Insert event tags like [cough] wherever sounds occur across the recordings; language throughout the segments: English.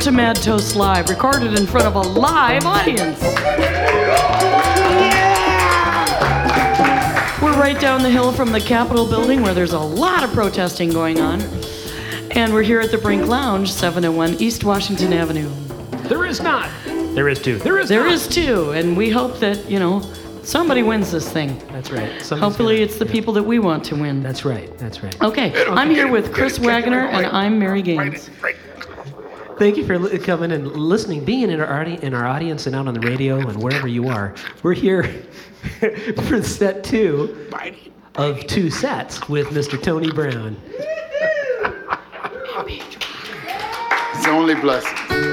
to Mad Toast Live, recorded in front of a live audience. We're right down the hill from the Capitol building where there's a lot of protesting going on. And we're here at the Brink Lounge, 701 East Washington Avenue. There is not. There is two. There is. There not. is two, and we hope that, you know, somebody wins this thing. That's right. Somebody's Hopefully, gonna- it's the people that we want to win. That's right. That's right. Okay, I'm here with Chris Wagner, and I'm Mary Gaines. Thank you for coming and listening, being in our, in our audience and out on the radio and wherever you are. We're here [laughs] for set two of two sets with Mr. Tony Brown. It's only blessing.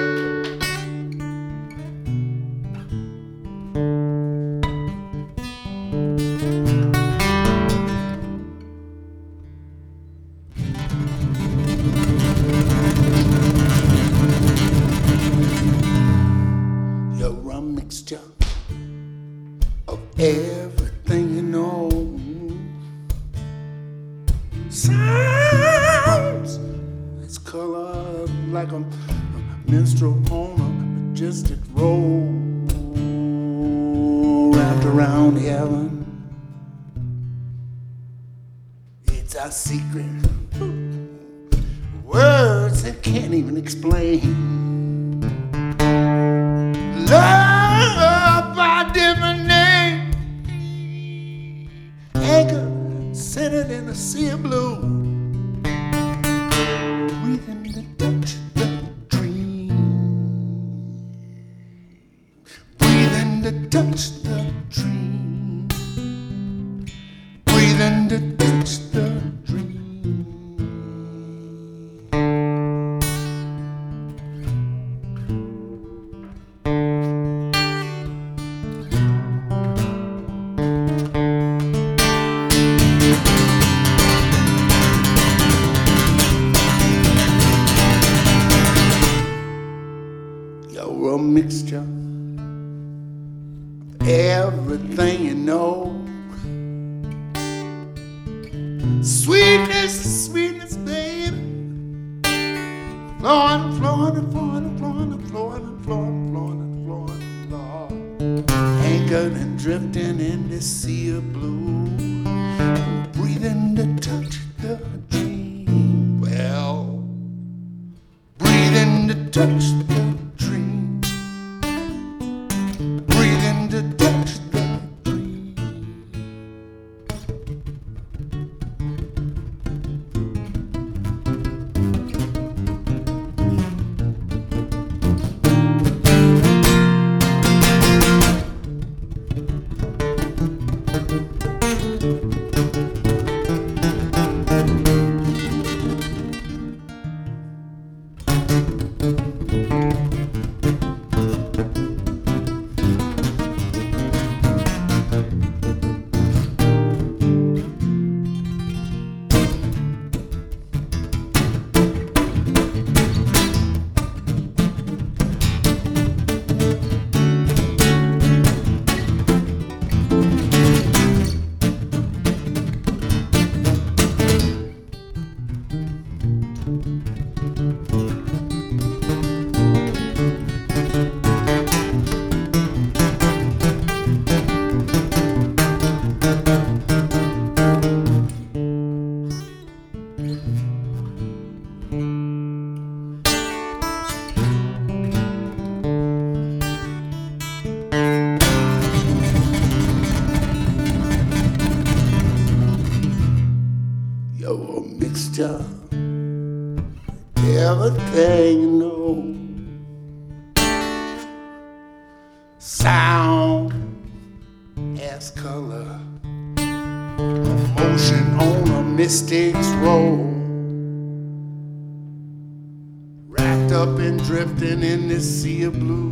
Sea of blue.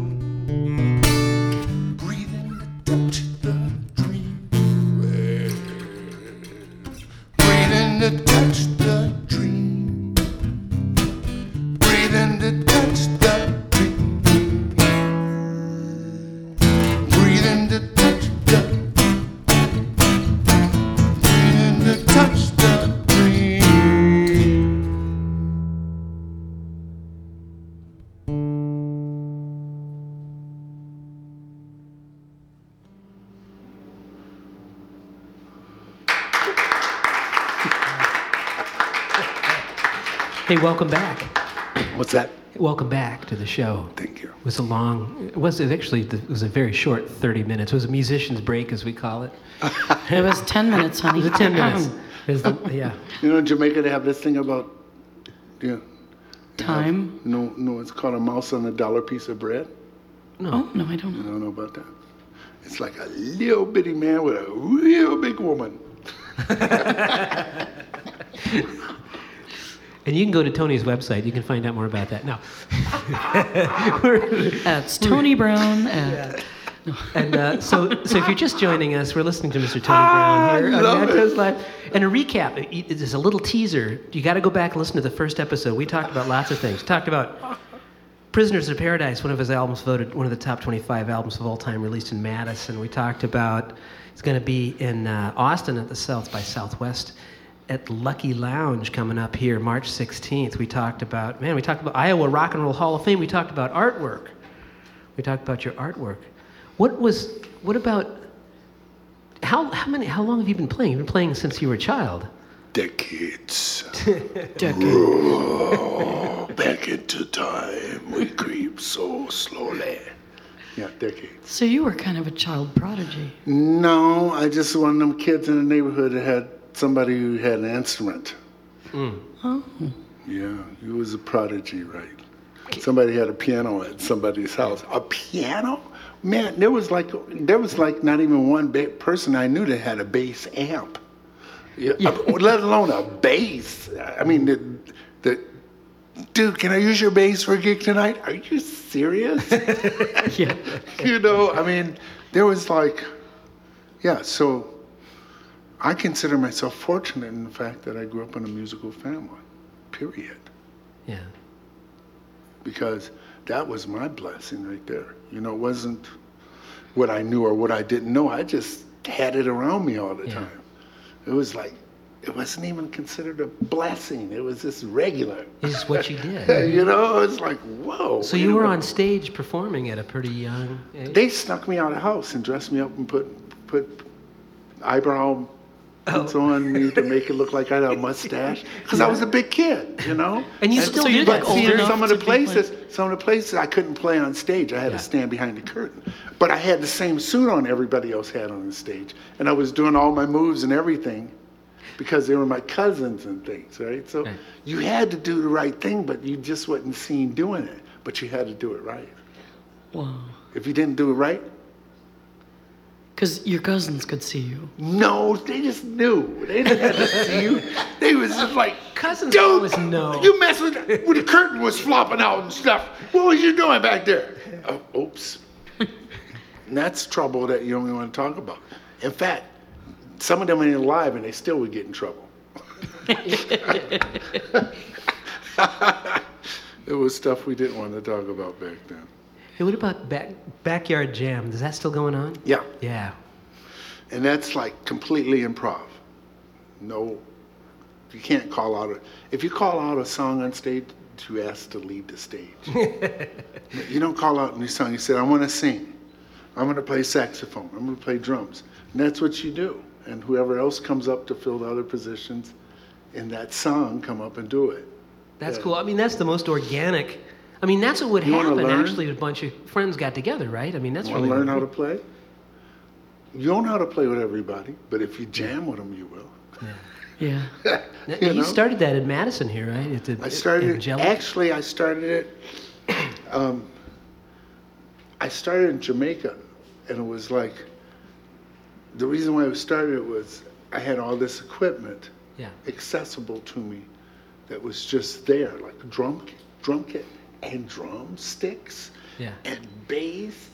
Hey, welcome back. [clears throat] What's that? Welcome back to the show. Thank you. It was a long, it was actually, it was a very short 30 minutes. It was a musician's break, as we call it. [laughs] It was 10 minutes, honey. It was 10 minutes. Was the- yeah. [laughs] You know, in Jamaica they have this thing about, yeah. Time. No, no, it's called a mouse on a dollar piece of bread. No. Oh, no, I don't You know. don't know about that? It's like a little bitty man with a real big woman. [laughs] And you can go to Tony's website. You can find out more about that. No. [laughs] That's Tony Brown. At, and uh, so, so if you're just joining us, we're listening to Mr. Tony Brown here on it. Live. And a recap, it- it's a little teaser. You got to go back and listen to the first episode. We talked about lots of things. Talked about Prisoners of Paradise, one of his albums voted one of the top 25 albums of all time, released in Madison. We talked about it's going to be in uh, Austin at the South by Southwest at Lucky Lounge coming up here March 16th. We talked about man, we talked about Iowa Rock and Roll Hall of Fame. We talked about artwork. We talked about your artwork. What was what about how how many how long have you been playing? You've been playing since you were a child. Decades. [laughs] decade. Back into time, we creep so slowly. Yeah, decades. So you were kind of a child prodigy. No, I just one of them kids in the neighborhood that had somebody who had an instrument. Oh. Yeah, he was a prodigy, right? Somebody had a piano at somebody's house. A piano? Man, there was like there was like not even one ba- person I knew that had a bass amp. Yeah, uh, let alone a bass. I mean, the, the dude, can I use your bass for a gig tonight? Are you serious? [laughs] Yeah. [laughs] you know, I mean, there was like, yeah, so I consider myself fortunate in the fact that I grew up in a musical family, period. Yeah. Because that was my blessing right there. You know, it wasn't what I knew or what I didn't know. I just had it around me all the Yeah. time. It was like, it wasn't even considered a blessing. It was just regular. It's just what you [laughs] did. you know, it's like, whoa. So you were on stage performing at a pretty young age. They snuck me out of the house and dressed me up and put put eyebrow Oh. puts on me to make it look like I had a [laughs] mustache because I was a big kid, you know. And you still so do you're that. like But old see, in some of the to like- places, some of the places I couldn't play on stage. I had Yeah. to stand behind the curtain. But I had the same suit on everybody else had on the stage, and I was doing all my moves and everything because they were my cousins and things, right? So Right. you had to do the right thing, but you just wasn't seen doing it. But you had to do it right. Wow. If you didn't do it right, Because your cousins could see you. No, they just knew. They didn't have to see you. They was just like, Cousins dude, always know." You mess with when the curtain was flopping out and stuff. What was you doing back there? Oh, oops. and that's trouble that you don't even want to talk about. In fact, some of them ain't alive and they still would get in trouble. [laughs] [laughs] it was stuff we didn't want to talk about back then. Hey, what about back, backyard jam? Is that still going on? Yeah. Yeah. And that's like completely improv. No, you can't call out a. If you call out a song on stage, you ask to leave the stage. [laughs] you don't call out a new song. You say, "I want to sing. I'm going to play saxophone. I'm going to play drums." And that's what you do. And whoever else comes up to fill the other positions in that song, come up and do it. That's Yeah. cool. I mean, that's the most organic. I mean, that's what would You happen actually. if A bunch of friends got together, right? I mean, that's Want to really learn how to play? You don't know how to play with everybody, but if you jam with them, you will. Yeah. [laughs] Now, you you know? started that in Madison here, right? At the, I started it, actually I started it um, I started in Jamaica and it was like the reason why I started it was I had all this equipment Yeah. accessible to me that was just there like a drum drum kit and drumsticks Yeah. and bass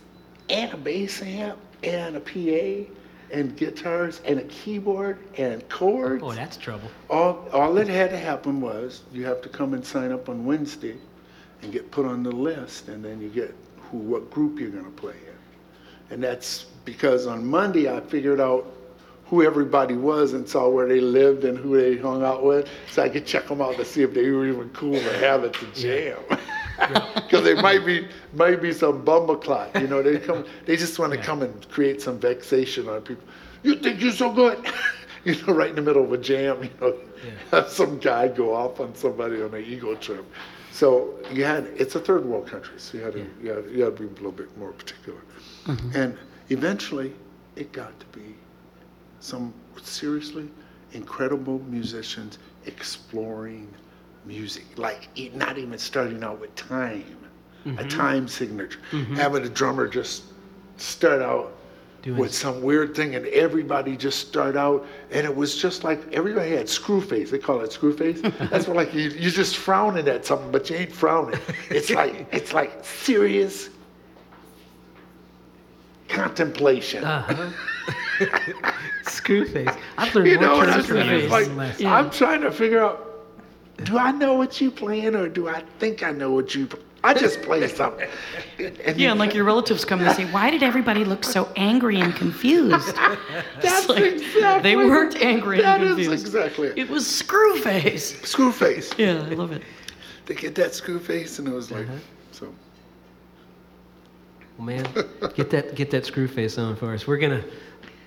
and a bass amp and a PA and guitars and a keyboard and chords Oh, that's trouble. all, all that had to happen was you have to come and sign up on Wednesday and get put on the list, and then you get who, what group you're going to play in. And that's because on Monday I figured out who everybody was and saw where they lived and who they hung out with, so I could check them out to see if they were even cool to have at the jam. [laughs] [laughs] Because they might be might be some bumbleclot, you know. They come, they just want to come and create some vexation on people. You think you're so good, [laughs] you know, right in the middle of a jam, you know, have [laughs] some guy go off on somebody on an ego trip. So you had, it's a third world country, so you had to, you had, you had to be a little bit more particular. Mm-hmm. And eventually, it got to be some seriously incredible musicians exploring music, like not even starting out with time, a time signature, having a drummer just start out Doing with some weird thing, and everybody just start out, and it was just like everybody had screw face. They call it screw face. [laughs] That's what like you you just frowning at something, but you ain't frowning. It's [laughs] like it's like serious contemplation. Uh-huh. [laughs] Screwface. I've learned You more know what I'm saying? like, Yeah. I'm trying to figure out, do I know what you playing or do I think I know what you? I just play something. And Yeah, you and like your relatives come and say, "Why did everybody look so angry and confused?" [laughs] That's like, exactly. They weren't angry That and is confused. exactly it. It was Screwface. Screw face. Yeah, I love it. They get that screw face, and it was like, Uh-huh. so. Well, man, get that get that Screwface on for us. We're gonna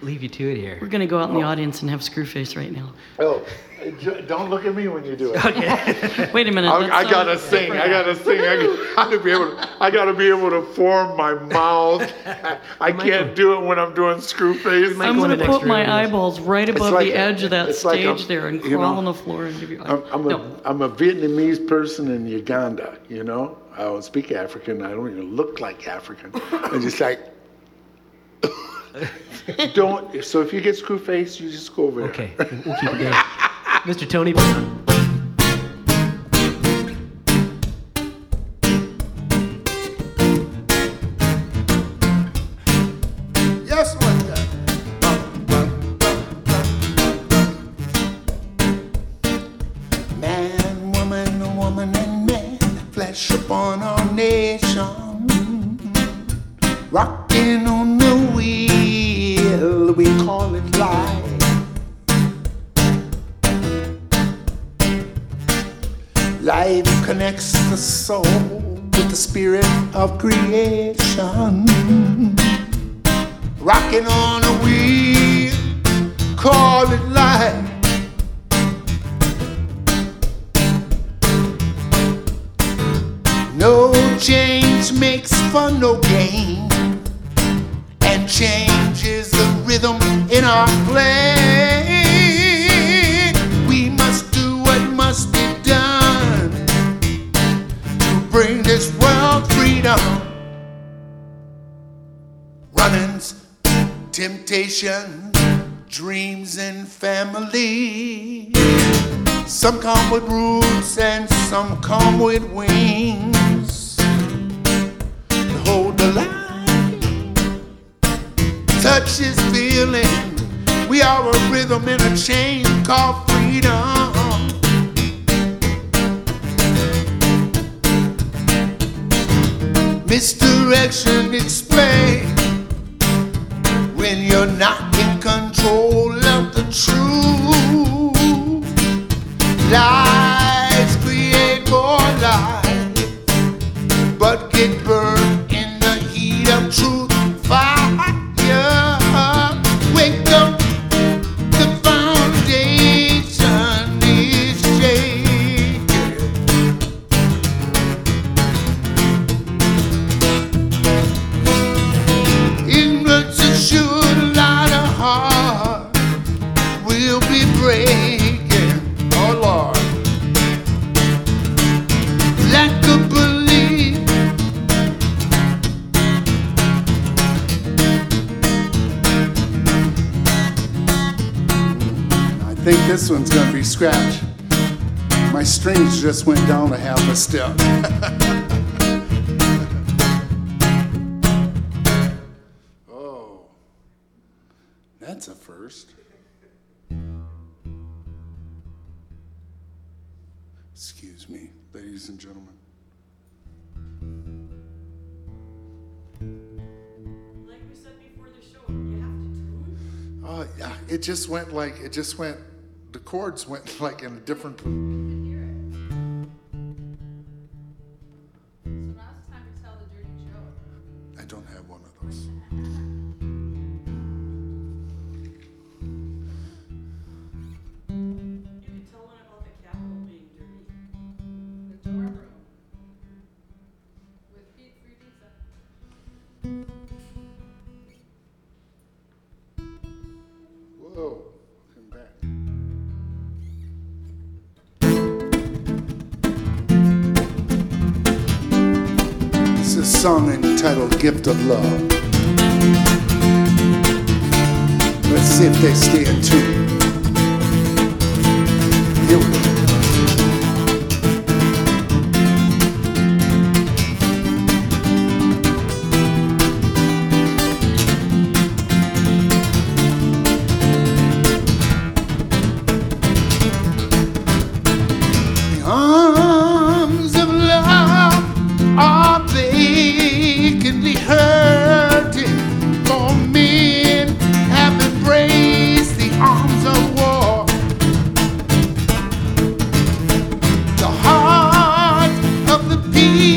leave you to it here. We're gonna go out in the audience and have Screwface right now. Oh, don't look at me when you do it. Okay. [laughs] Wait a minute. I, I gotta uh, sing. I gotta sing. I gotta be able. To, I gotta be able to form my mouth. [laughs] I might can't go- do it when I'm doing Screwface. I'm gonna put my room. eyeballs right above like the edge of that it's like stage there and you crawl know, on the floor and give you. I'm, I'm, a, no. am a Vietnamese person in Uganda, you know? I don't speak African. I don't even look like African. I'm just like, [laughs] don't. So if you get screw face, you just go over there. Okay, we'll keep it going. [laughs] Mr. Tony Brown. Soul with the spirit of creation rocking on a wheel, call it life. No change makes for no gain, and change is the rhythm in our dreams, and family. Some come with roots and some come with wings. Hold the line, touch is feeling. We are a rhythm in a chain called freedom. Misdirection explain when you're not in control of the truth. Lies think this one's gonna be scratch. My strings just went down a half a step. [laughs] Oh, that's a first. Excuse me, ladies and gentlemen. Like we said before the show, you have to tune. Oh, yeah, it just went like, it just went, the chords went [laughs] like in a different. song entitled Gift of Love. Let's see if they stay in tune. Here we go. ti.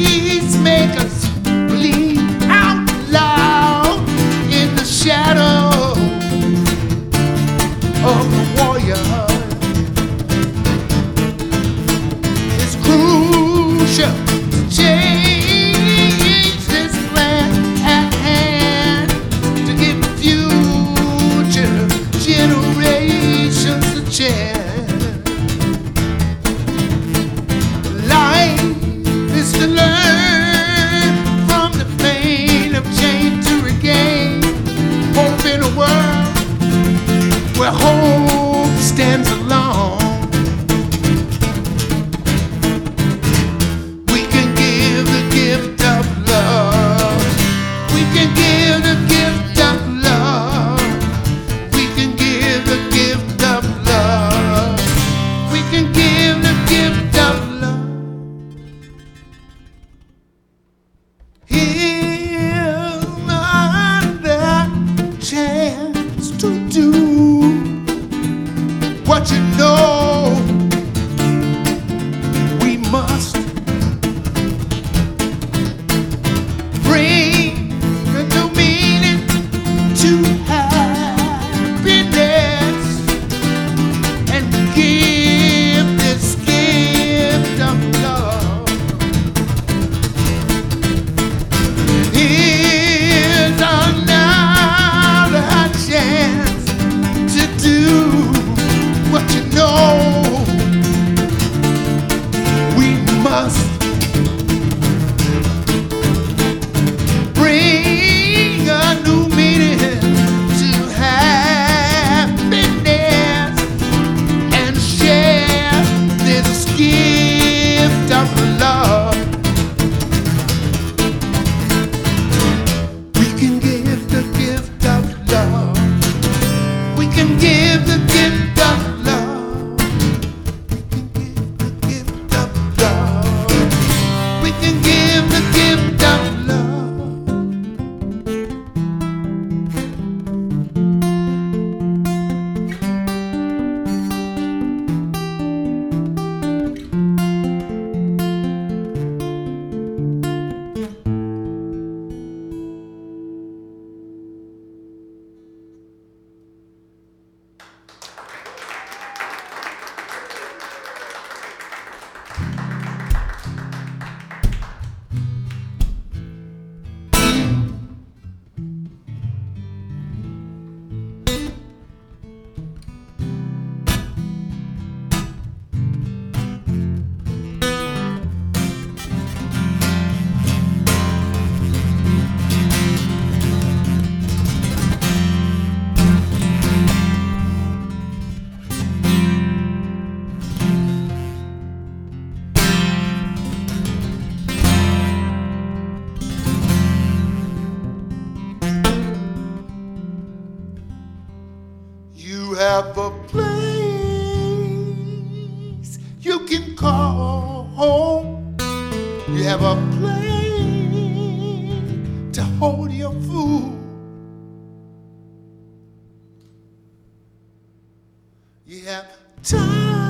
You have time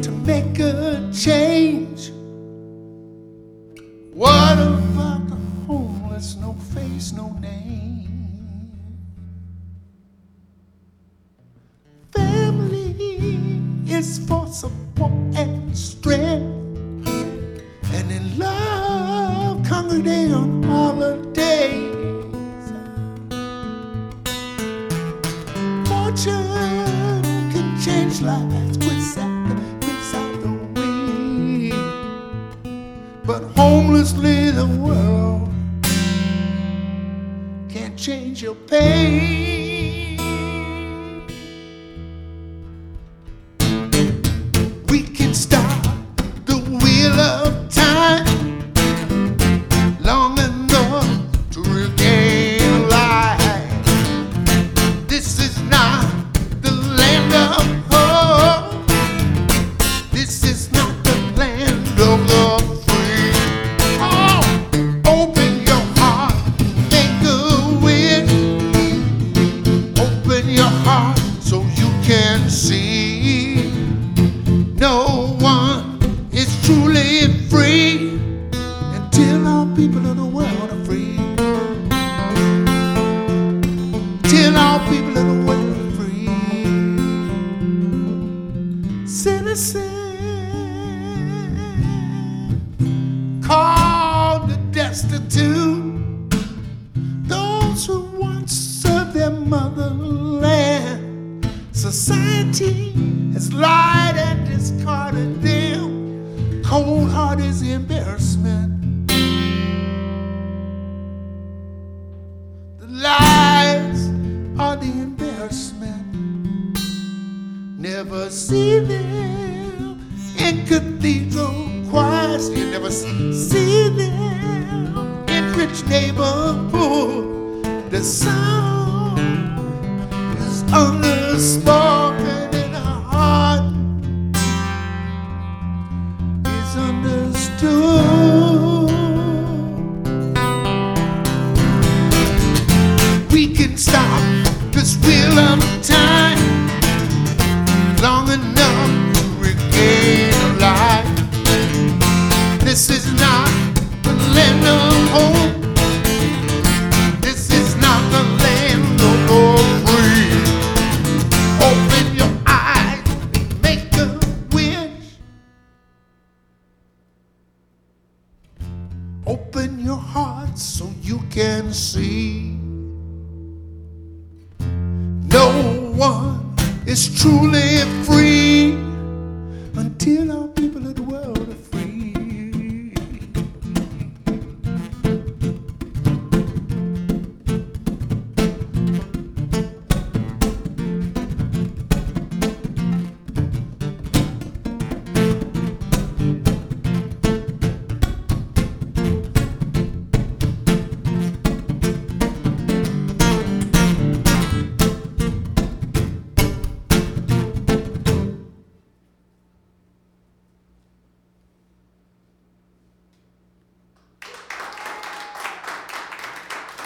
to make a change. What about the homeless? No face, no name. Family is for support and strength. Society has lied and discarded them. Cold heart is embarrassment. The lies are the embarrassment. Never see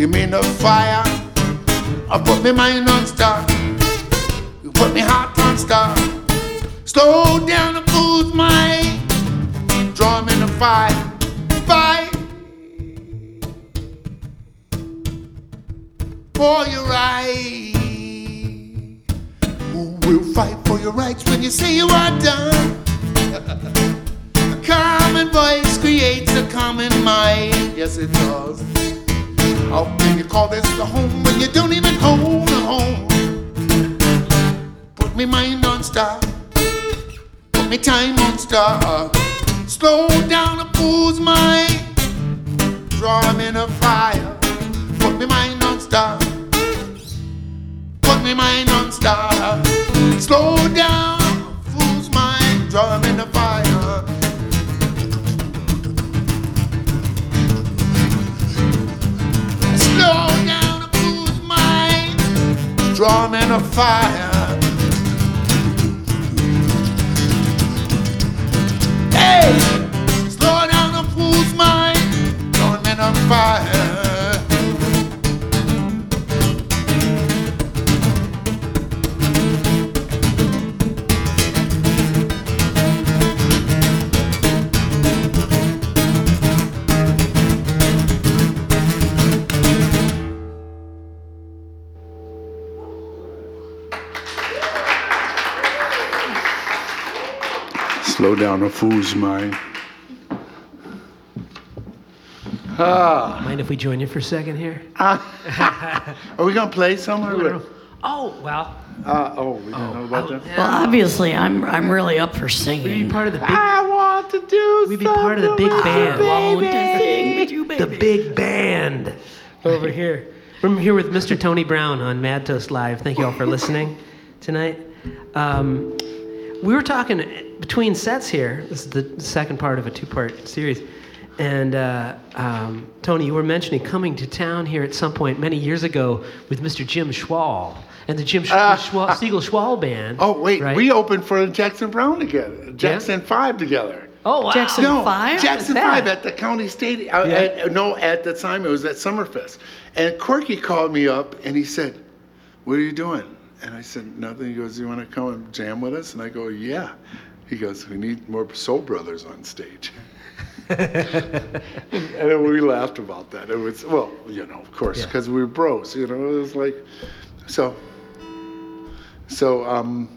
You mean the fire? I put my mind on start. You put me heart on start. Slow down and lose my drum in the fire. Bye. For your rights. We'll fight for your rights when you say you are done? [laughs] a common voice creates a common mind. Yes, it does. How can you call this a home when you don't even own a home? Put me mind on stop. Put me time on stop. Slow down a fool's mind. Draw him in a fire. Put me mind on stop. Put me mind on stop. Slow down a fool's mind. Draw him in a fire. Draw him in a fire. Hey! Slow down a fool's mind. Draw him in a fire. Slow down a fool's mind. Ah, Mind if we join you for a second here? [laughs] are we gonna play somewhere? Oh, well, Uh, oh, we don't know about that. Well, obviously, I'm I'm really up for singing. we'd be singing. part of the big, I want to do. we'd be part of the big band. Won't I sing with you, The big band over here. We're here with Mr. Tony Brown on Mad Toast Live. Thank you all for listening tonight. Um, we were talking between sets here. This is the second part of a two-part series. And uh, um, Tony, you were mentioning coming to town here at some point many years ago with Mr. Jim Schwall and the Jim Sch- Ah. Schwall, Siegel Schwall band. Oh wait, right? we opened for Jackson Browne together. Jackson Five together. oh wow. Jackson- No, Five? Jackson Five at the county stadium. Uh, Yeah. at- no, at the time it was at Summerfest, and Corky called me up and he said, "What are you doing?" And I said, "Nothing." He goes, "You want to come and jam with us?" And I go, "Yeah." He goes, "We need more Soul Brothers on stage." [laughs] [laughs] and we laughed about that. It was well, you know, of course, Yeah. because we were bros. You know, it was like, so. So um,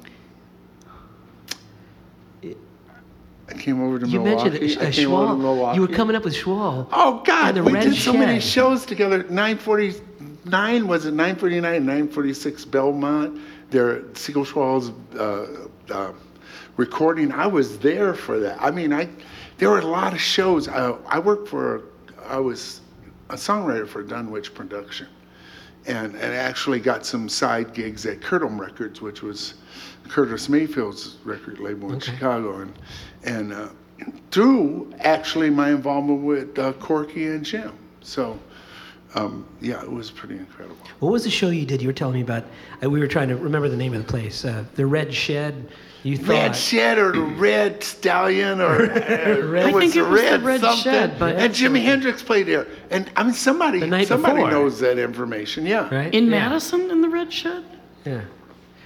I came over to You Milwaukee. mentioned uh, came over to Schwall. You were coming up with Schwall. Oh God, we Red did so many shows together. 949 was it 949, 946 Belmont. Their Siegel Schwall's uh, uh, recording. I was there for that. I mean, I there were a lot of shows. Uh, I worked for. I was a songwriter for Dunwich Production, and and actually got some side gigs at Curtom Records, which was Curtis Mayfield's record label in Chicago, and and uh, through actually my involvement with uh, Corky and Jim. So. Um, yeah, it was pretty incredible. What was the show you did? You were telling me about. Uh, we were trying to remember the name of the place. Uh, the Red Shed. You thought. Red Shed or the Red Stallion or [laughs] uh, I it was think it the was the Red Red something. Shed, but- and Jimi Hendrix played there. And I mean, somebody somebody before. knows that information. Yeah. right? In yeah. Madison, in the Red Shed. Yeah.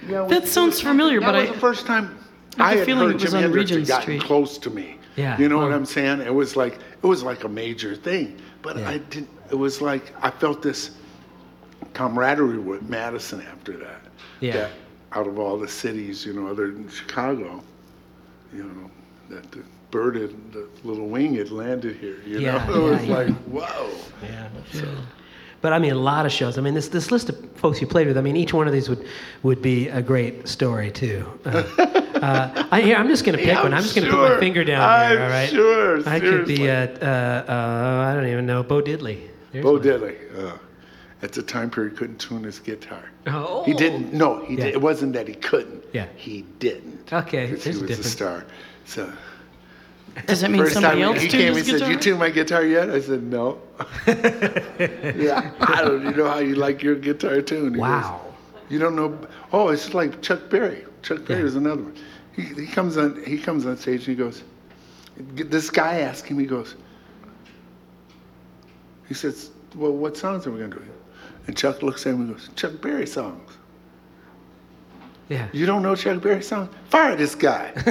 Yeah, it That sounds familiar, that but was I- the first time I I have a had feeling heard it was Jimi on Hendrix had Regent gotten Street. close to me. Yeah, You know what. I'm saying? It was like it was like a major thing. But Yeah. I didn't. It was like I felt this camaraderie with Madison after that. Yeah. That out of all the cities, you know, other than Chicago, you know, that the bird had, the little wing had landed here. You Yeah, know, [laughs] it was yeah, yeah. like whoa. Yeah. But I mean, a lot of shows. I mean, this this list of folks you played with. I mean, each one of these would would be a great story too. Uh, [laughs] uh, I, here, I'm just going to pick Yeah, one. I'm just going to put my finger down I'm here. All right. sure, I could be at uh, uh, I don't even know Bo Diddley. There's Bo one. Diddley. Uh, at the time period, couldn't tune his guitar. Oh. He didn't. No, he Yeah. did, it wasn't that he couldn't. Yeah. He didn't. Okay, there's he was a difference. star. So Does that mean first somebody time else he tuned came, his he said, guitar? "You tune my guitar yet?" I said, "No." [laughs] yeah, I don't. You know how you like your guitar tuned? He goes, Wow. you don't know? Oh, it's like Chuck Berry. Chuck Berry is another one. He, he comes on. He comes on stage and he goes. This guy asked him. He goes. He says, "Well, what songs are we gonna do?" And Chuck looks at him and goes, "Chuck Berry songs." Yeah. You don't know Chuck Berry songs? Fire this guy. [laughs]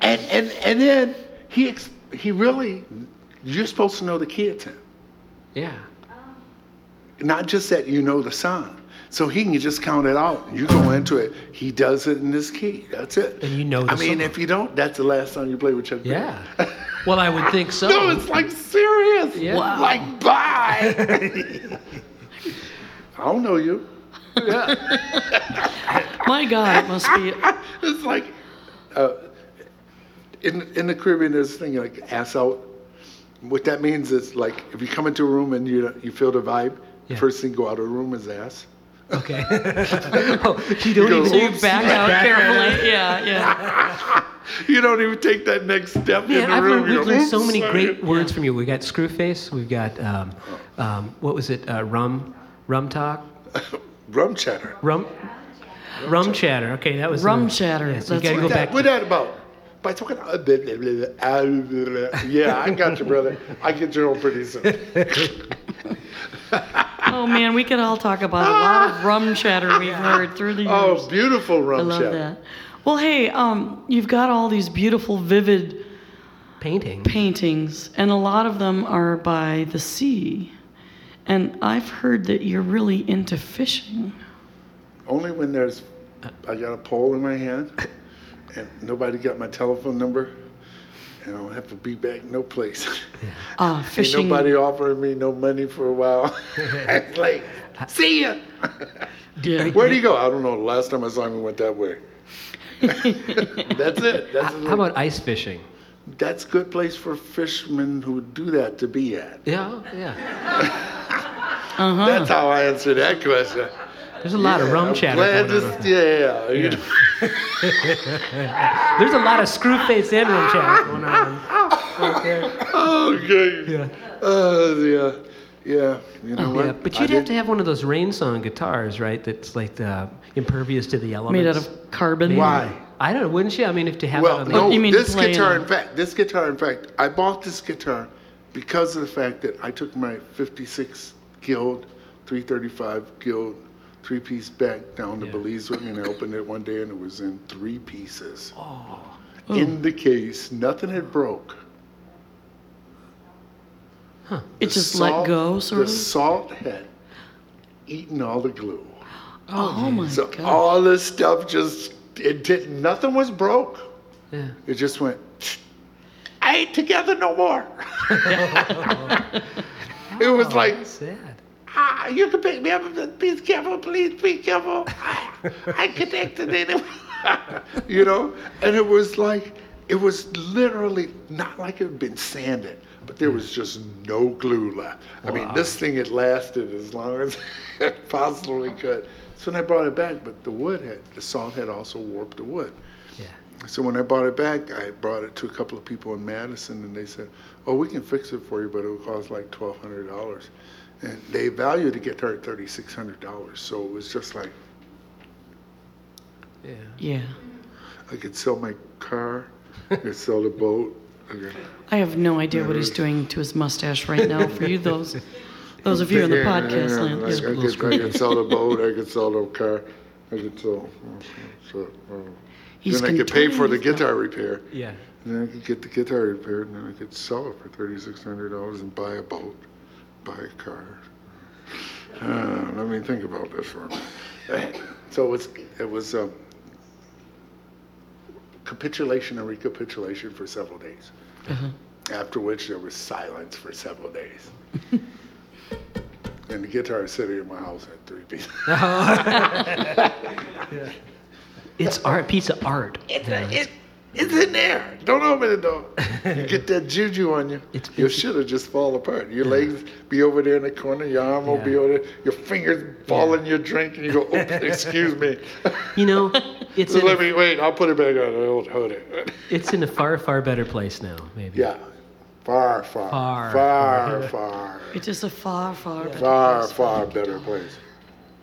and and and then he ex- he really you're supposed to know the ten. Yeah. Um. not just that you know the song. So he can just count it out. You go into it. He does it in this key. That's it. And you know I mean, song. if you don't, that's the last song you play with Chuck Berry. Yeah. Well, I would think so. [laughs] No, it's like serious. Yeah. Wow. Like bye. [laughs] I don't know you. My God, it must be. [laughs] It's like uh, in in the Caribbean, there's this thing like ass out. What that means is like if you come into a room and you you feel the vibe, Yeah. first thing go out of the room is ass. Okay. [laughs] [laughs] oh, you don't goes, even. So you back out carefully. Yeah, yeah. You don't even take that next step in the I've room. learned, you we've learned so many sorry." great words from you. We got screwface. We've got um, um, what was it? Uh, rum, rum talk, rum chatter. rum, rum chatter. Okay, that was Rum uh, chatter, Yeah, so you that's gotta what go That, back. what that about? By talking, uh, blah, blah, blah, blah, blah, blah. yeah, I got you, brother. I get you on pretty soon. Oh man, we could all talk about a lot of rum chatter we've heard through the [laughs] years. Oh, beautiful rum chatter. I love chatter. that. Well, hey, um, you've got all these beautiful, vivid painting. paintings, and a lot of them are by the sea. And I've heard that you're really into fishing. Only when there's, I got a pole in my hand, and nobody got my telephone number, and I don't have to be back no place. Uh, [laughs] Ain't fishing. nobody offering me no money for a while. [laughs] [laughs] it's like, see ya. Yeah. Where do you go? I don't know. The last time I saw him, he went that way. That's it. That's How about ice fishing? That's a good place for fishermen who would do that to be at. Yeah, yeah. [laughs] Uh-huh. That's how I answer that question. There's a lot of rum I'm chatter. glad going on. this- yeah, you know. [laughs] There's a lot of screwface and rum chatter going on. Right. Okay. [laughs] Yeah. Uh, yeah. Yeah. You know what? Yeah, but you'd have did- to have one of those RainSong guitars, right? That's like the impervious to the elements. Made out of carbon. Why? I don't know. Wouldn't she? I mean, if to have it Well, on the no. you mean to this play guitar, on? in fact, this guitar, in fact, I bought this guitar because of the fact that I took my '56 Guild, 335 Guild, three-piece back down to Yeah. Belize with me, and I opened it one day, and it was in three pieces. Oh. In the case, nothing had broke. Huh. It The just let go, sort The of. salt had eaten all the glue. Oh, oh my So God. all this stuff just it did nothing was broke. Yeah. It just went. I ain't together no more. [laughs] it was like, Sad. ah, you can pick me up. Be careful, please. Be careful. I connected it. [laughs] you know, and it was like it was literally not like it had been sanded, but there was just no glue left. I mean, this thing had lasted as long as [laughs] it possibly could. So when I brought it back, but the wood had the salt had also warped the wood. Yeah. So when I brought it back, I brought it to a couple of people in Madison, and they said, "Oh, we can fix it for you, but it will cost like twelve hundred dollars." And they valued the guitar at thirty six hundred dollars. So it was just like Yeah. Yeah. I could sell my car, I could sell the boat. I could, I have no idea what he's doing to his mustache right now. For you, those [laughs] those of you in the Yeah, podcast yeah, land. I, yeah. I, could, I could sell the [laughs] boat. I could sell the car. I could sell. So, uh, He's then I could pay for the contorting his guitar repair. Yeah. And then I could get the guitar repaired, and then I could sell it for thirty-six hundred dollars and buy a boat, buy a car. Uh, let me think about this for a minute. So it was, it was um, capitulation and recapitulation for several days. After which there was silence for several days. [laughs] and the guitar is sitting in my house at three pieces. [laughs] It's art, piece of art. It's, it, it's in there. Don't open it door. You get that juju on you. It's- your it's- shit'll just fall apart. Your legs be over there in the corner. Your arm will be over there. Your fingers fall in your drink, and you go, "Oops, oh, [laughs] excuse me." You know, it's [laughs] So in let a, me wait. I'll put it back on. I'll hold it. it's in a far, far better place now. Maybe. Yeah, far, far, Far. far, [laughs] far, It is just a far, far, better far, place. far better place.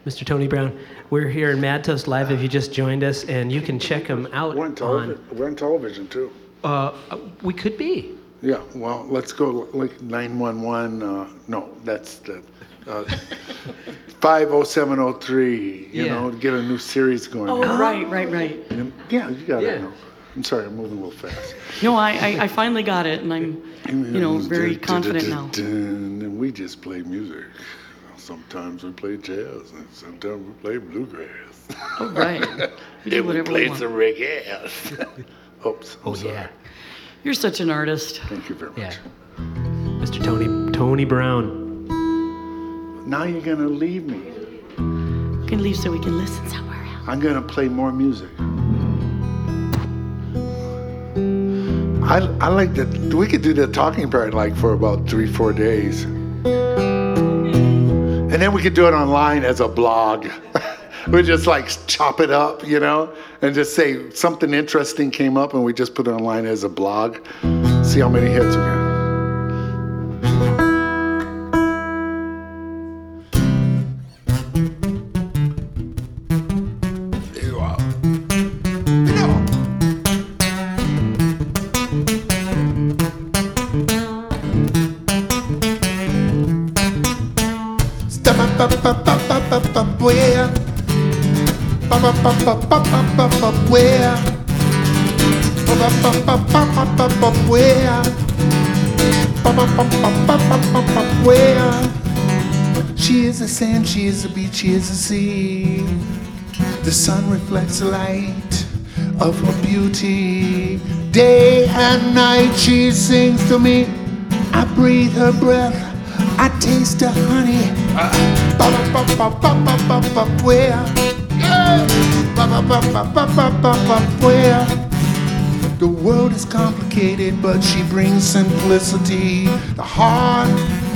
Mr. Tony Brown, we're here in Mad Toast Live. If you just joined us, and you can check him out We're on on. television. We're on television too. Uh, we could be. Yeah, well, let's go like 911. Uh, no, that's the uh, [laughs] 50703. You Yeah. know, get a new series going. Oh, right, right, right. And- yeah, you got Yeah. it. know. I'm sorry, I'm moving a little fast. No, I, I, I finally got it, and I'm, you know, very confident now. And we just play music. sometimes we play jazz, and sometimes we play bluegrass. Oh, right. [laughs] We do and we whatever we play want. some reggae. [laughs] Oops. I'm Oh sorry. yeah, You're such an artist. Thank you very much. yeah. Mr. Tony Tony Brown. Now you're gonna leave me. We can leave so we can listen somewhere else. I'm gonna play more music. I, I like that. We could do the talking part like for about three, four days. And then we could do it online as a blog. [laughs] we just like chop it up, you know, and just say something interesting came up and we just put it online as a blog. See how many hits we get. She is the sun reflects the light of her beauty. Day and night she sings to me. I breathe her breath, I taste her honey. Where? The world is complicated, but she brings simplicity. The heart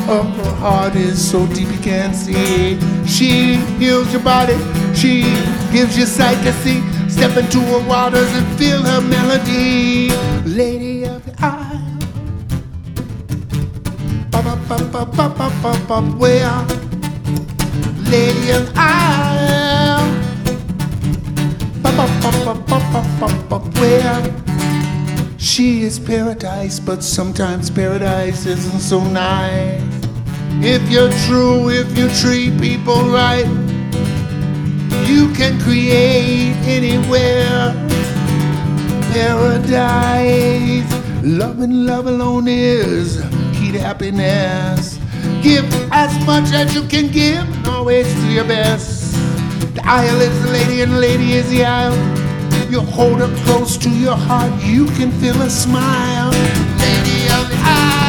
her heart is so deep you can't see. She heals your body, she gives you sight to see. Step into her waters and feel her melody. Lady of the Isle. Where? Lady of the Isle. Where? She is paradise, but sometimes paradise isn't so nice. If you're true, if you treat people right, you can create anywhere paradise. Love and love alone is key to happiness. Give as much as you can give, always do your best. The isle is the lady, and the lady is the isle. You hold her close to your heart, you can feel a smile. Lady of the Isle.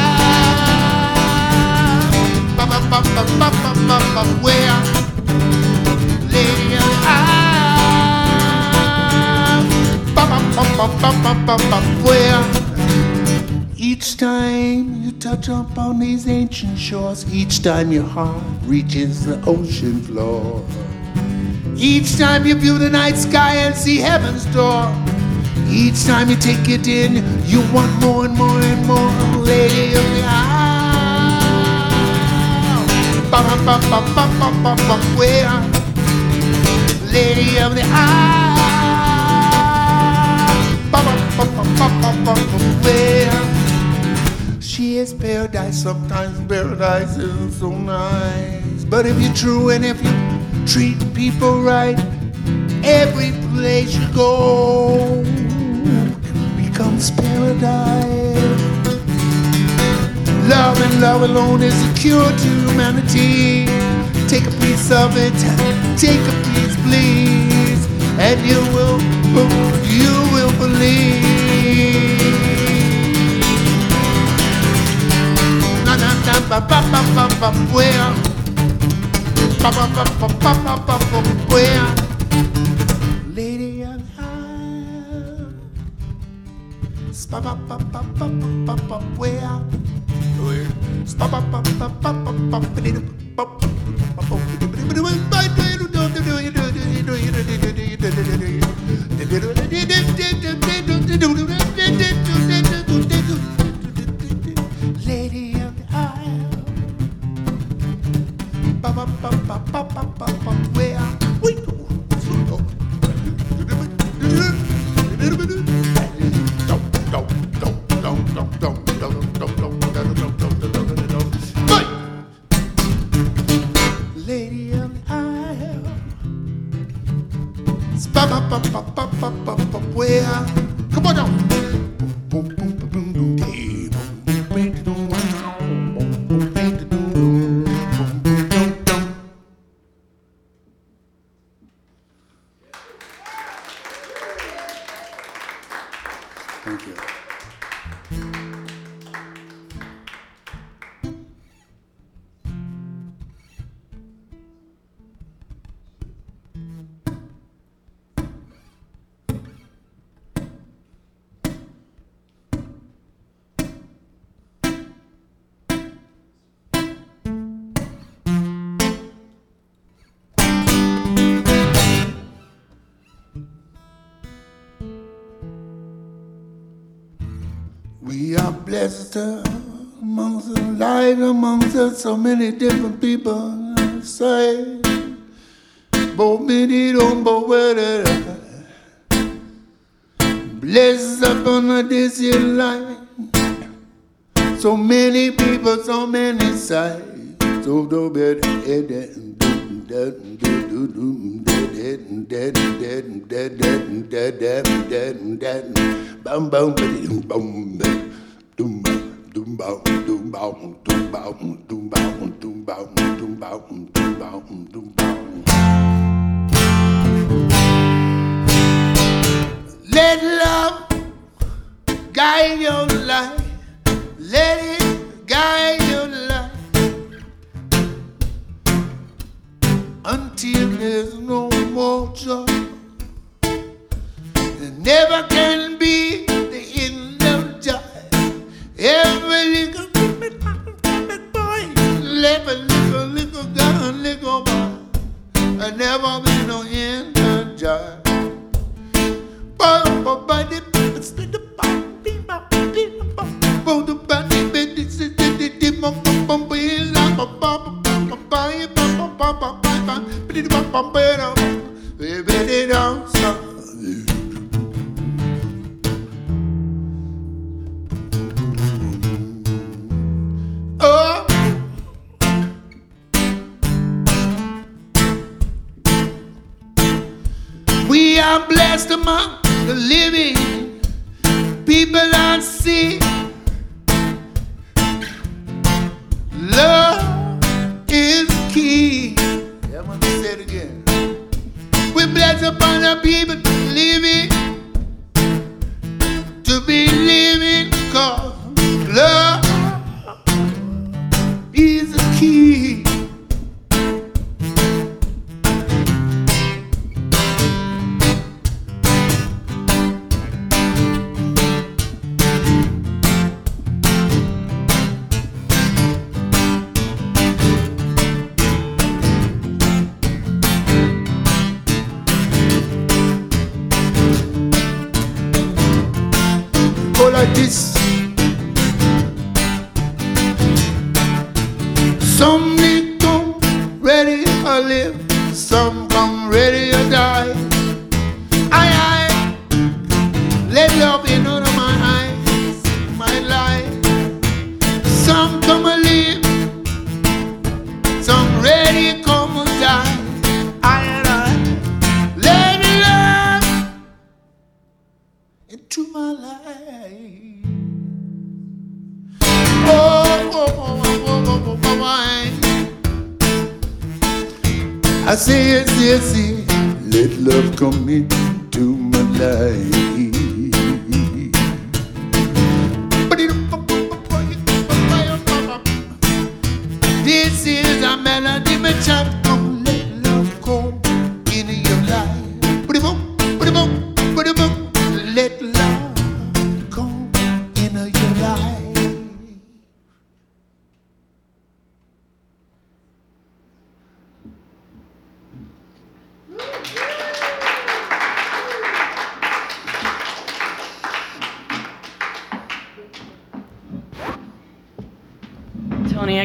Each time you touch up on these ancient shores, each time your heart reaches the ocean floor. Each time you view the night sky and see heaven's door. Each time you take it in, you want more and more and more. Lady of the Isle. Lady of the eye. She is paradise. Sometimes paradise isn't so nice. But if you're true and if you treat people right, every place you go becomes paradise. Love and love alone is a cure to humanity. Take a piece of it, take a piece, please, and you will, you will believe. Na na na ba ba ba ba ba where? Ba ba ba ba ba ba ba ba where? Ba ba ba ba ba ba ba ba where? Ba ba ba ba ba ba ba ba We amongst the light amongst us, so many different people say, Bo mini don't bo Blessed upon the this year life. So many people, so many sides. So do better bum bum bum bum dum Let love guide your life. Let it guide your life until there's no more joy. There never can Little little little girl, little there never be no end. Oh.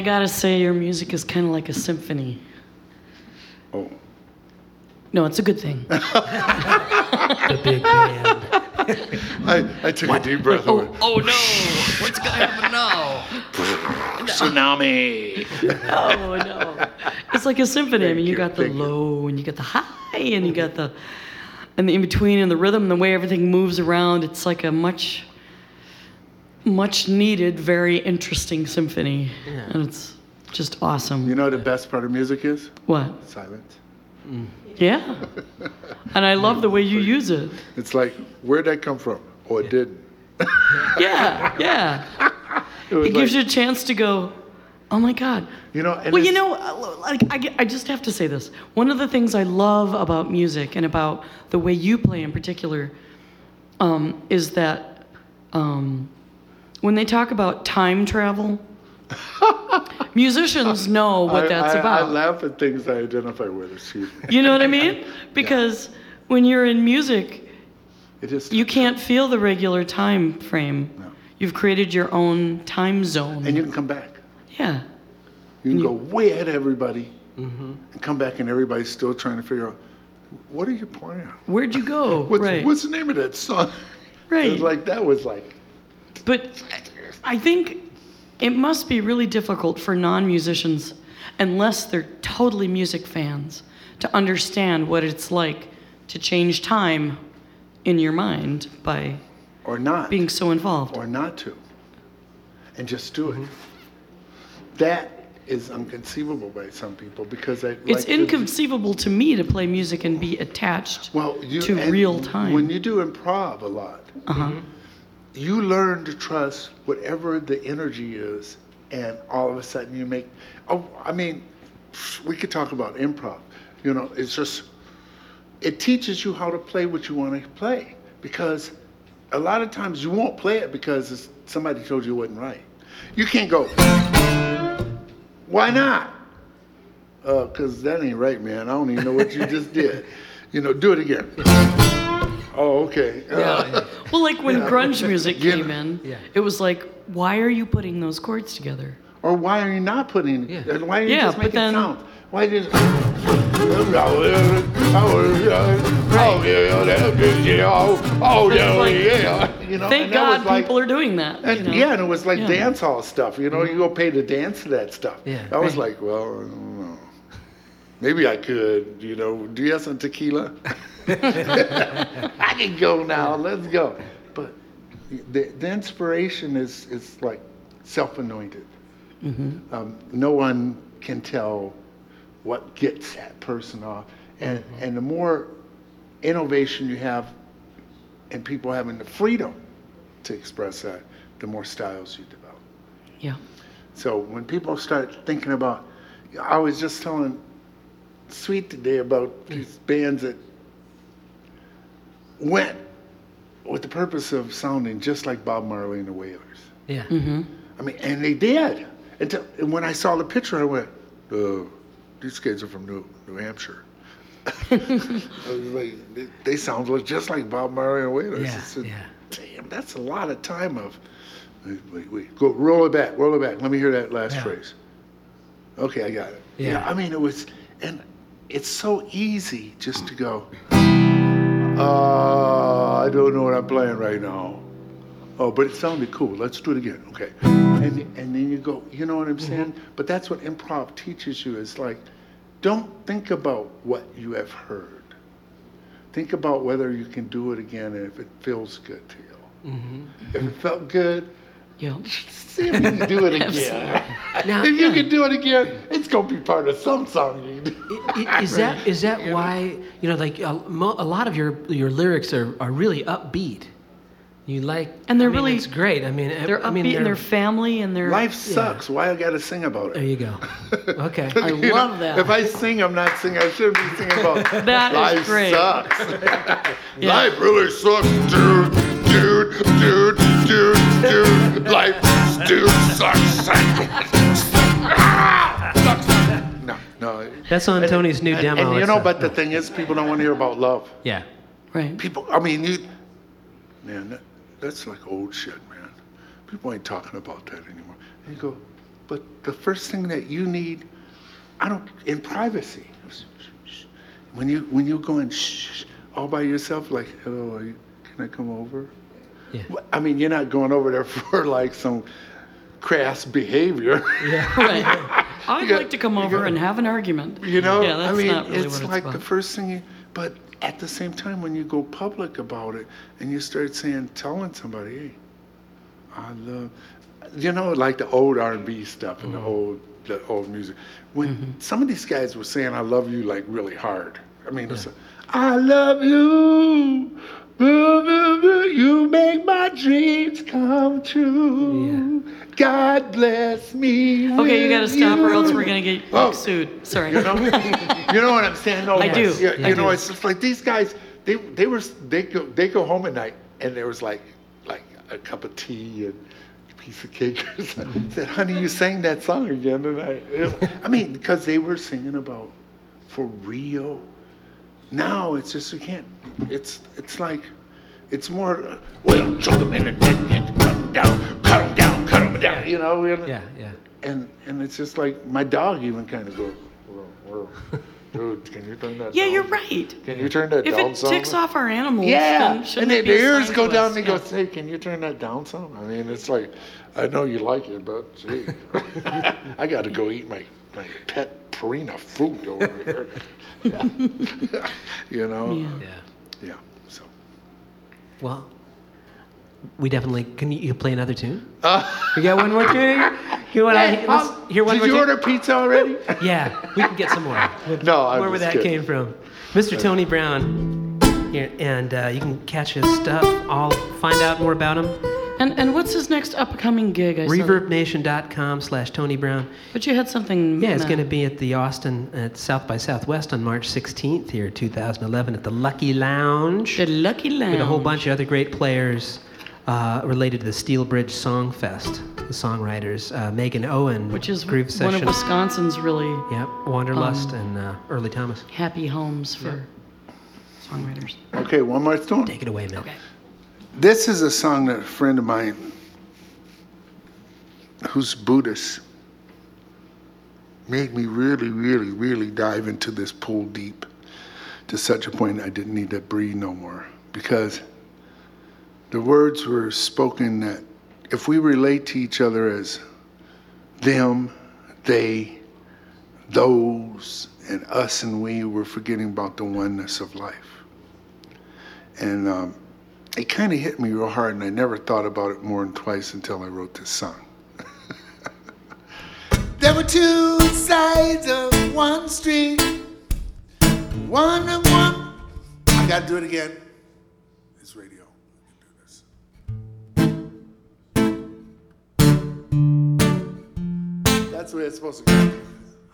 Gotta say, your music is kind of like a symphony. Oh. No, it's a good thing. [laughs] The big band. I, I took a deep breath. oh, [laughs] oh no! What's gonna happen now? [laughs] Tsunami. Oh no! It's like a symphony. I mean, you you, got the thank you. low, and you got the high, and you got the, and the in between, and the rhythm, and the way everything moves around. It's like a much, much needed, very interesting symphony, Yeah. and it's just awesome. You know what the best part of music is? what? Silence. Yeah. And I love the way you use it. It's like, where'd that come from? Or it didn't. Yeah, yeah. [laughs] It, was It gives you a chance to go, oh my God. You know, and well, you know, uh, like I, I just have to say this. One of the things I love about music and about the way you play in particular um, is that um, when they talk about time travel, [laughs] musicians know what I, that's I, about. I laugh at things I identify with. Excuse me. You know what I mean? [laughs] Because when you're in music, It is. you can't feel the regular time frame. No. You've created your own time zone. and you can come back. yeah. You can go way ahead of everybody, mm-hmm. and come back, and everybody's still trying to figure out what are you playing? Where'd you go? [laughs] What's, right. what's the name of that song? right. It was like that was like But I think it must be really difficult for non musicians, unless they're totally music fans, to understand what it's like to change time in your mind by or not being so involved. or not to, and just do it. That is inconceivable by some people because I. It's like the- inconceivable to me to play music and be attached well, you, to real time. When you do improv a lot, uh-huh. You learn to trust whatever the energy is, and all of a sudden you make. Oh, I mean, we could talk about improv. You know, it's just it teaches you how to play what you want to play because a lot of times you won't play it because somebody told you it wasn't right. You can't go. Why not? Uh, because that ain't right, man. I don't even know what you just did. You know, do it again. Oh, okay. Yeah. Well, like when grunge music Yeah. came in, Yeah. it was like, why are you putting those chords together? Or why are you not putting? Yeah. Uh, why are you Yeah, just but making then- sound? Why did? Oh yeah, oh like- You know, Thank and that God like- people are doing that. And you know? yeah, and it was like Yeah. dance hall stuff. You know, you go pay to dance to that stuff. Yeah, I was right. like, well, I don't know. Maybe I could. You know, do you have some tequila? [laughs] I can go now. Let's go. But the, the inspiration is is like self-anointed. Um, no one can tell what gets that person off, and and the more innovation you have, and people having the freedom to express that, the more styles you develop. Yeah. So when people start thinking about, I was just telling Sweet today about these bands that went with the purpose of sounding just like Bob Marley and the Wailers. Yeah. Mm-hmm. I mean, and they did. Until, and when I saw the picture, I went, oh, these kids are from New, New Hampshire. [laughs] I was like, they, they sound just like Bob Marley and the Wailers. Yeah, said, yeah. Damn, that's a lot of time of. Wait, wait, wait. Go roll it back, roll it back. Let me hear that last Yeah. phrase. Okay, I got it. Yeah. I mean, it was, and it's so easy just to go. Uh, I don't know what I'm playing right now. Oh, but it sounded cool. Let's do it again. Okay. And and then you go, you know what I'm saying? But that's what improv teaches you is like, don't think about what you have heard. Think about whether you can do it again and if it feels good to you. If it felt good, Yeah. [laughs] see if you can do it [laughs] again. [laughs] Now- if you can do it again, it's gonna be part of some song you do. I- i- Is that is that why you know like a, mo- a lot of your your lyrics are, are really upbeat? You like And they're I mean, really- it's great. I mean They're upbeat I mean, in their family and their Life sucks. Why I gotta sing about it? There you go. Okay. I You know, love that. If I sing, I'm not singing. I shouldn't be singing about That is life great. sucks. Life really sucks, dude, dude, dude, dude, dude. Life, dude, sucks. Ah, sucks. No, no. That's on Tony's new And, demo. and you know, but the thing is, people don't want to hear about love. yeah. right. People, I mean, you, man, that, that's like old shit, man. People ain't talking about that anymore. And you go, but the first thing that you need, I don't, in privacy, when you when you go in shh, all by yourself, like, hello, are you, can I come over? Yeah. I mean, you're not going over there [laughs] for like some crass behavior. Yeah. [laughs] Right. I'd got- like to come over got- and have an argument. You know, Yeah, that's I mean, not really it's what like it's the first thing you, but at the same time, when you go public about it and you start saying, telling somebody, hey, I love, you know, like the old R&B stuff and the mm-hmm. old, the old music. When mm-hmm. some of these guys were saying, I love you, like really hard. I mean, it's, I love you. Come true. God bless me. Okay, you gotta with stop or else we're gonna get Oh. sued. Sorry. You know, you know what I'm saying? No, I do. Yeah, I you know, do. it's just like these guys. They they were they go they go home at night and there was like like a cup of tea and a piece of cake. I said, "Honey, you sang that song again tonight." I mean, because they were singing about for real. Now it's just you can't. It's it's like it's more. uh, Well, show them in cut them down, cut them down, cut them down. You know. and- Yeah, yeah. and and it's just like my dog even kind of goes, "Whoa, whoa. dude, can you turn that? Down? Yeah, down? you're right. Can you turn that If down If it some? ticks off our animals, yeah, then shouldn't and it their ears go down. us? and Yeah. they go, "Hey, can you turn that down some?" I mean, it's like, I know you like it, but gee, [laughs] I got to go eat my my pet Purina food over here. [laughs] [laughs] you know? Yeah. Yeah. Yeah. So. Well, we definitely can. You, you play another tune? [laughs] Uh, We got one more tune. You want hey, to hear one did more you tune? order pizza already? [laughs] Yeah, we can get some more. [laughs] No, I'm Where just that kidding. came from, Mr. Tony Brown. Here, and uh, you can catch his stuff. I'll find out more about him. And and what's his next upcoming gig? I saw that- ReverbNation.com slash Tony Brown. But you had something. Yeah, it's going to be at the Austin at South by Southwest on March 16th here, 2011, at the Lucky Lounge. The Lucky Lounge. with a whole bunch of other great players uh, related to the Steel Bridge Song Fest. The songwriters, uh, Megan Owen, which is Groove one Session. of Wisconsin's really Yep, Wanderlust Um, and uh, Early Thomas. happy homes for songwriters. Okay, one more song. Take it away, man. Okay. This is a song that a friend of mine who's Buddhist made me really, really, really dive into this pool deep to such a point I didn't need to breathe no more because the words were spoken that if we relate to each other as them, they, those, and us and we, we're forgetting about the oneness of life. And um, it kind of hit me real hard, and I never thought about it more than twice until I wrote this song. [laughs] there were two sides of one street, one and one. I gotta do it again. That's where it's supposed to go.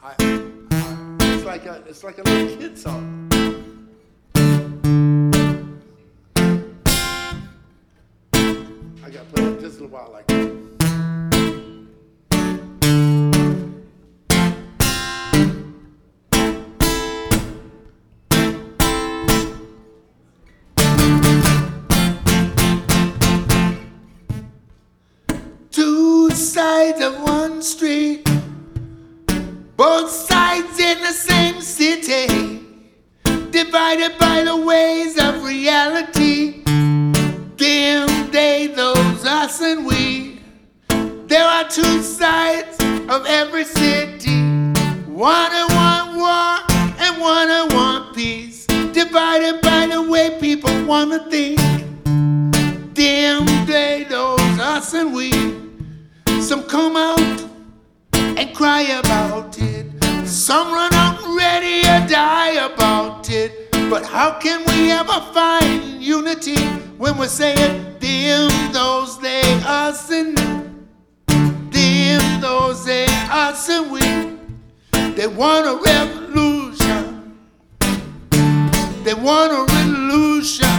I, I, it's like a, it's like a little kid song. I got to play it just a little while like that. Two sides of one street, both sides in the same city, divided by the ways of reality. Them, they, those, us, and we. There are two sides of every city. One and one war, and one and one peace. Divided by the way people wanna think. Them, they, those, us, and we. Some come out and cry about. Some run out ready to die about it. But how can we ever find unity when we're saying them, those, they, us, and them, those, they, us, and we? They want a revolution. They want a revolution.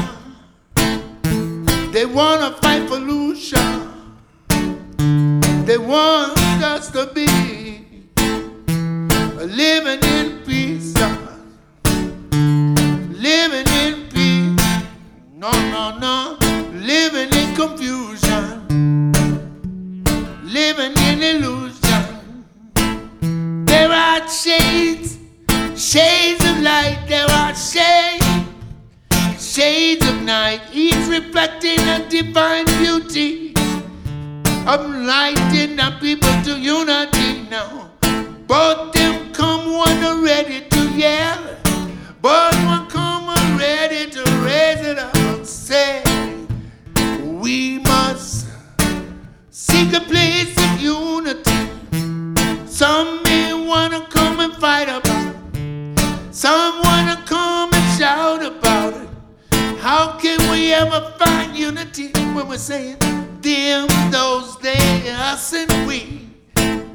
They want to fight pollution. They want us to be living in peace, living in peace. No, no, no, living in confusion, living in illusion. There are shades, shades of light. There are shades, shades of night, each reflecting a divine beauty of lighting the people to unity now. Both them come one ready to yell, both one come ready to raise it up and say, we must seek a place of unity. Some may wanna come and fight about it. Some wanna come and shout about it. How can we ever find unity when we're saying Dim those days, us and we.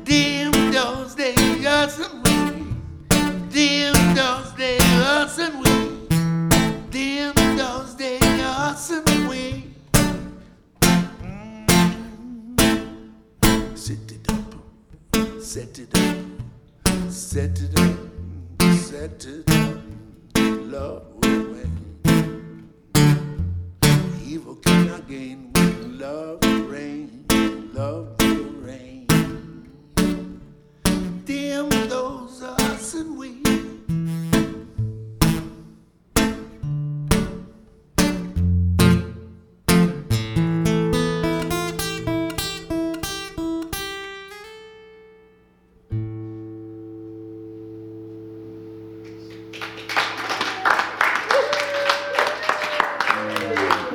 Dim those days, us and we. Dim us and we. Dim us and we. Mm. Set it up, set it up, set it up, set it up. Love will win. Evil cannot gain when love will reign. Love will reign. Dim those us and we.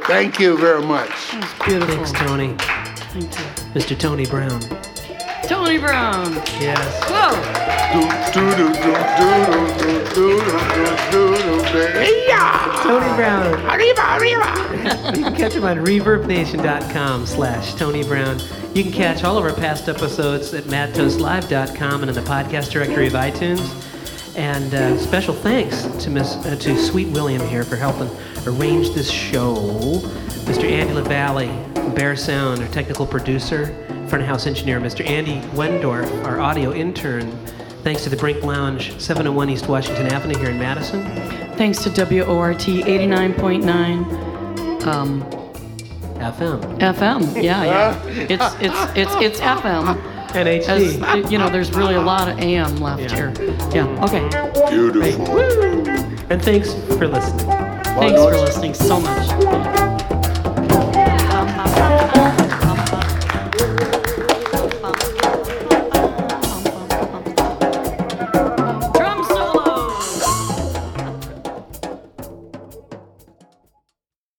Thank you very much. Beautiful. Thanks, Tony. Thank you. Mr. Tony Brown. Tony Brown. Yes. Whoa. Tony Brown. Arriba, arriba. [laughs] you can catch him on reverbnation.com slash Tony Brown. You can catch all of our past episodes at madtoastlive.com and in the podcast directory of iTunes. And uh, special thanks to Miss uh, to Sweet William here for helping arrange this show. Mr. Andy LaValle, Bear Sound, our technical producer, front of house engineer, Mr. Andy Wendorf, our audio intern. Thanks to the Brink Lounge, 701 East Washington Avenue here in Madison. Thanks to WORT 89.9 um, FM. FM. Yeah, yeah. It's it's it's it's FM. As, you know, there's really a lot of AM left Yeah. here. Yeah. Okay. Beautiful. And thanks for listening. Thanks for listening so much.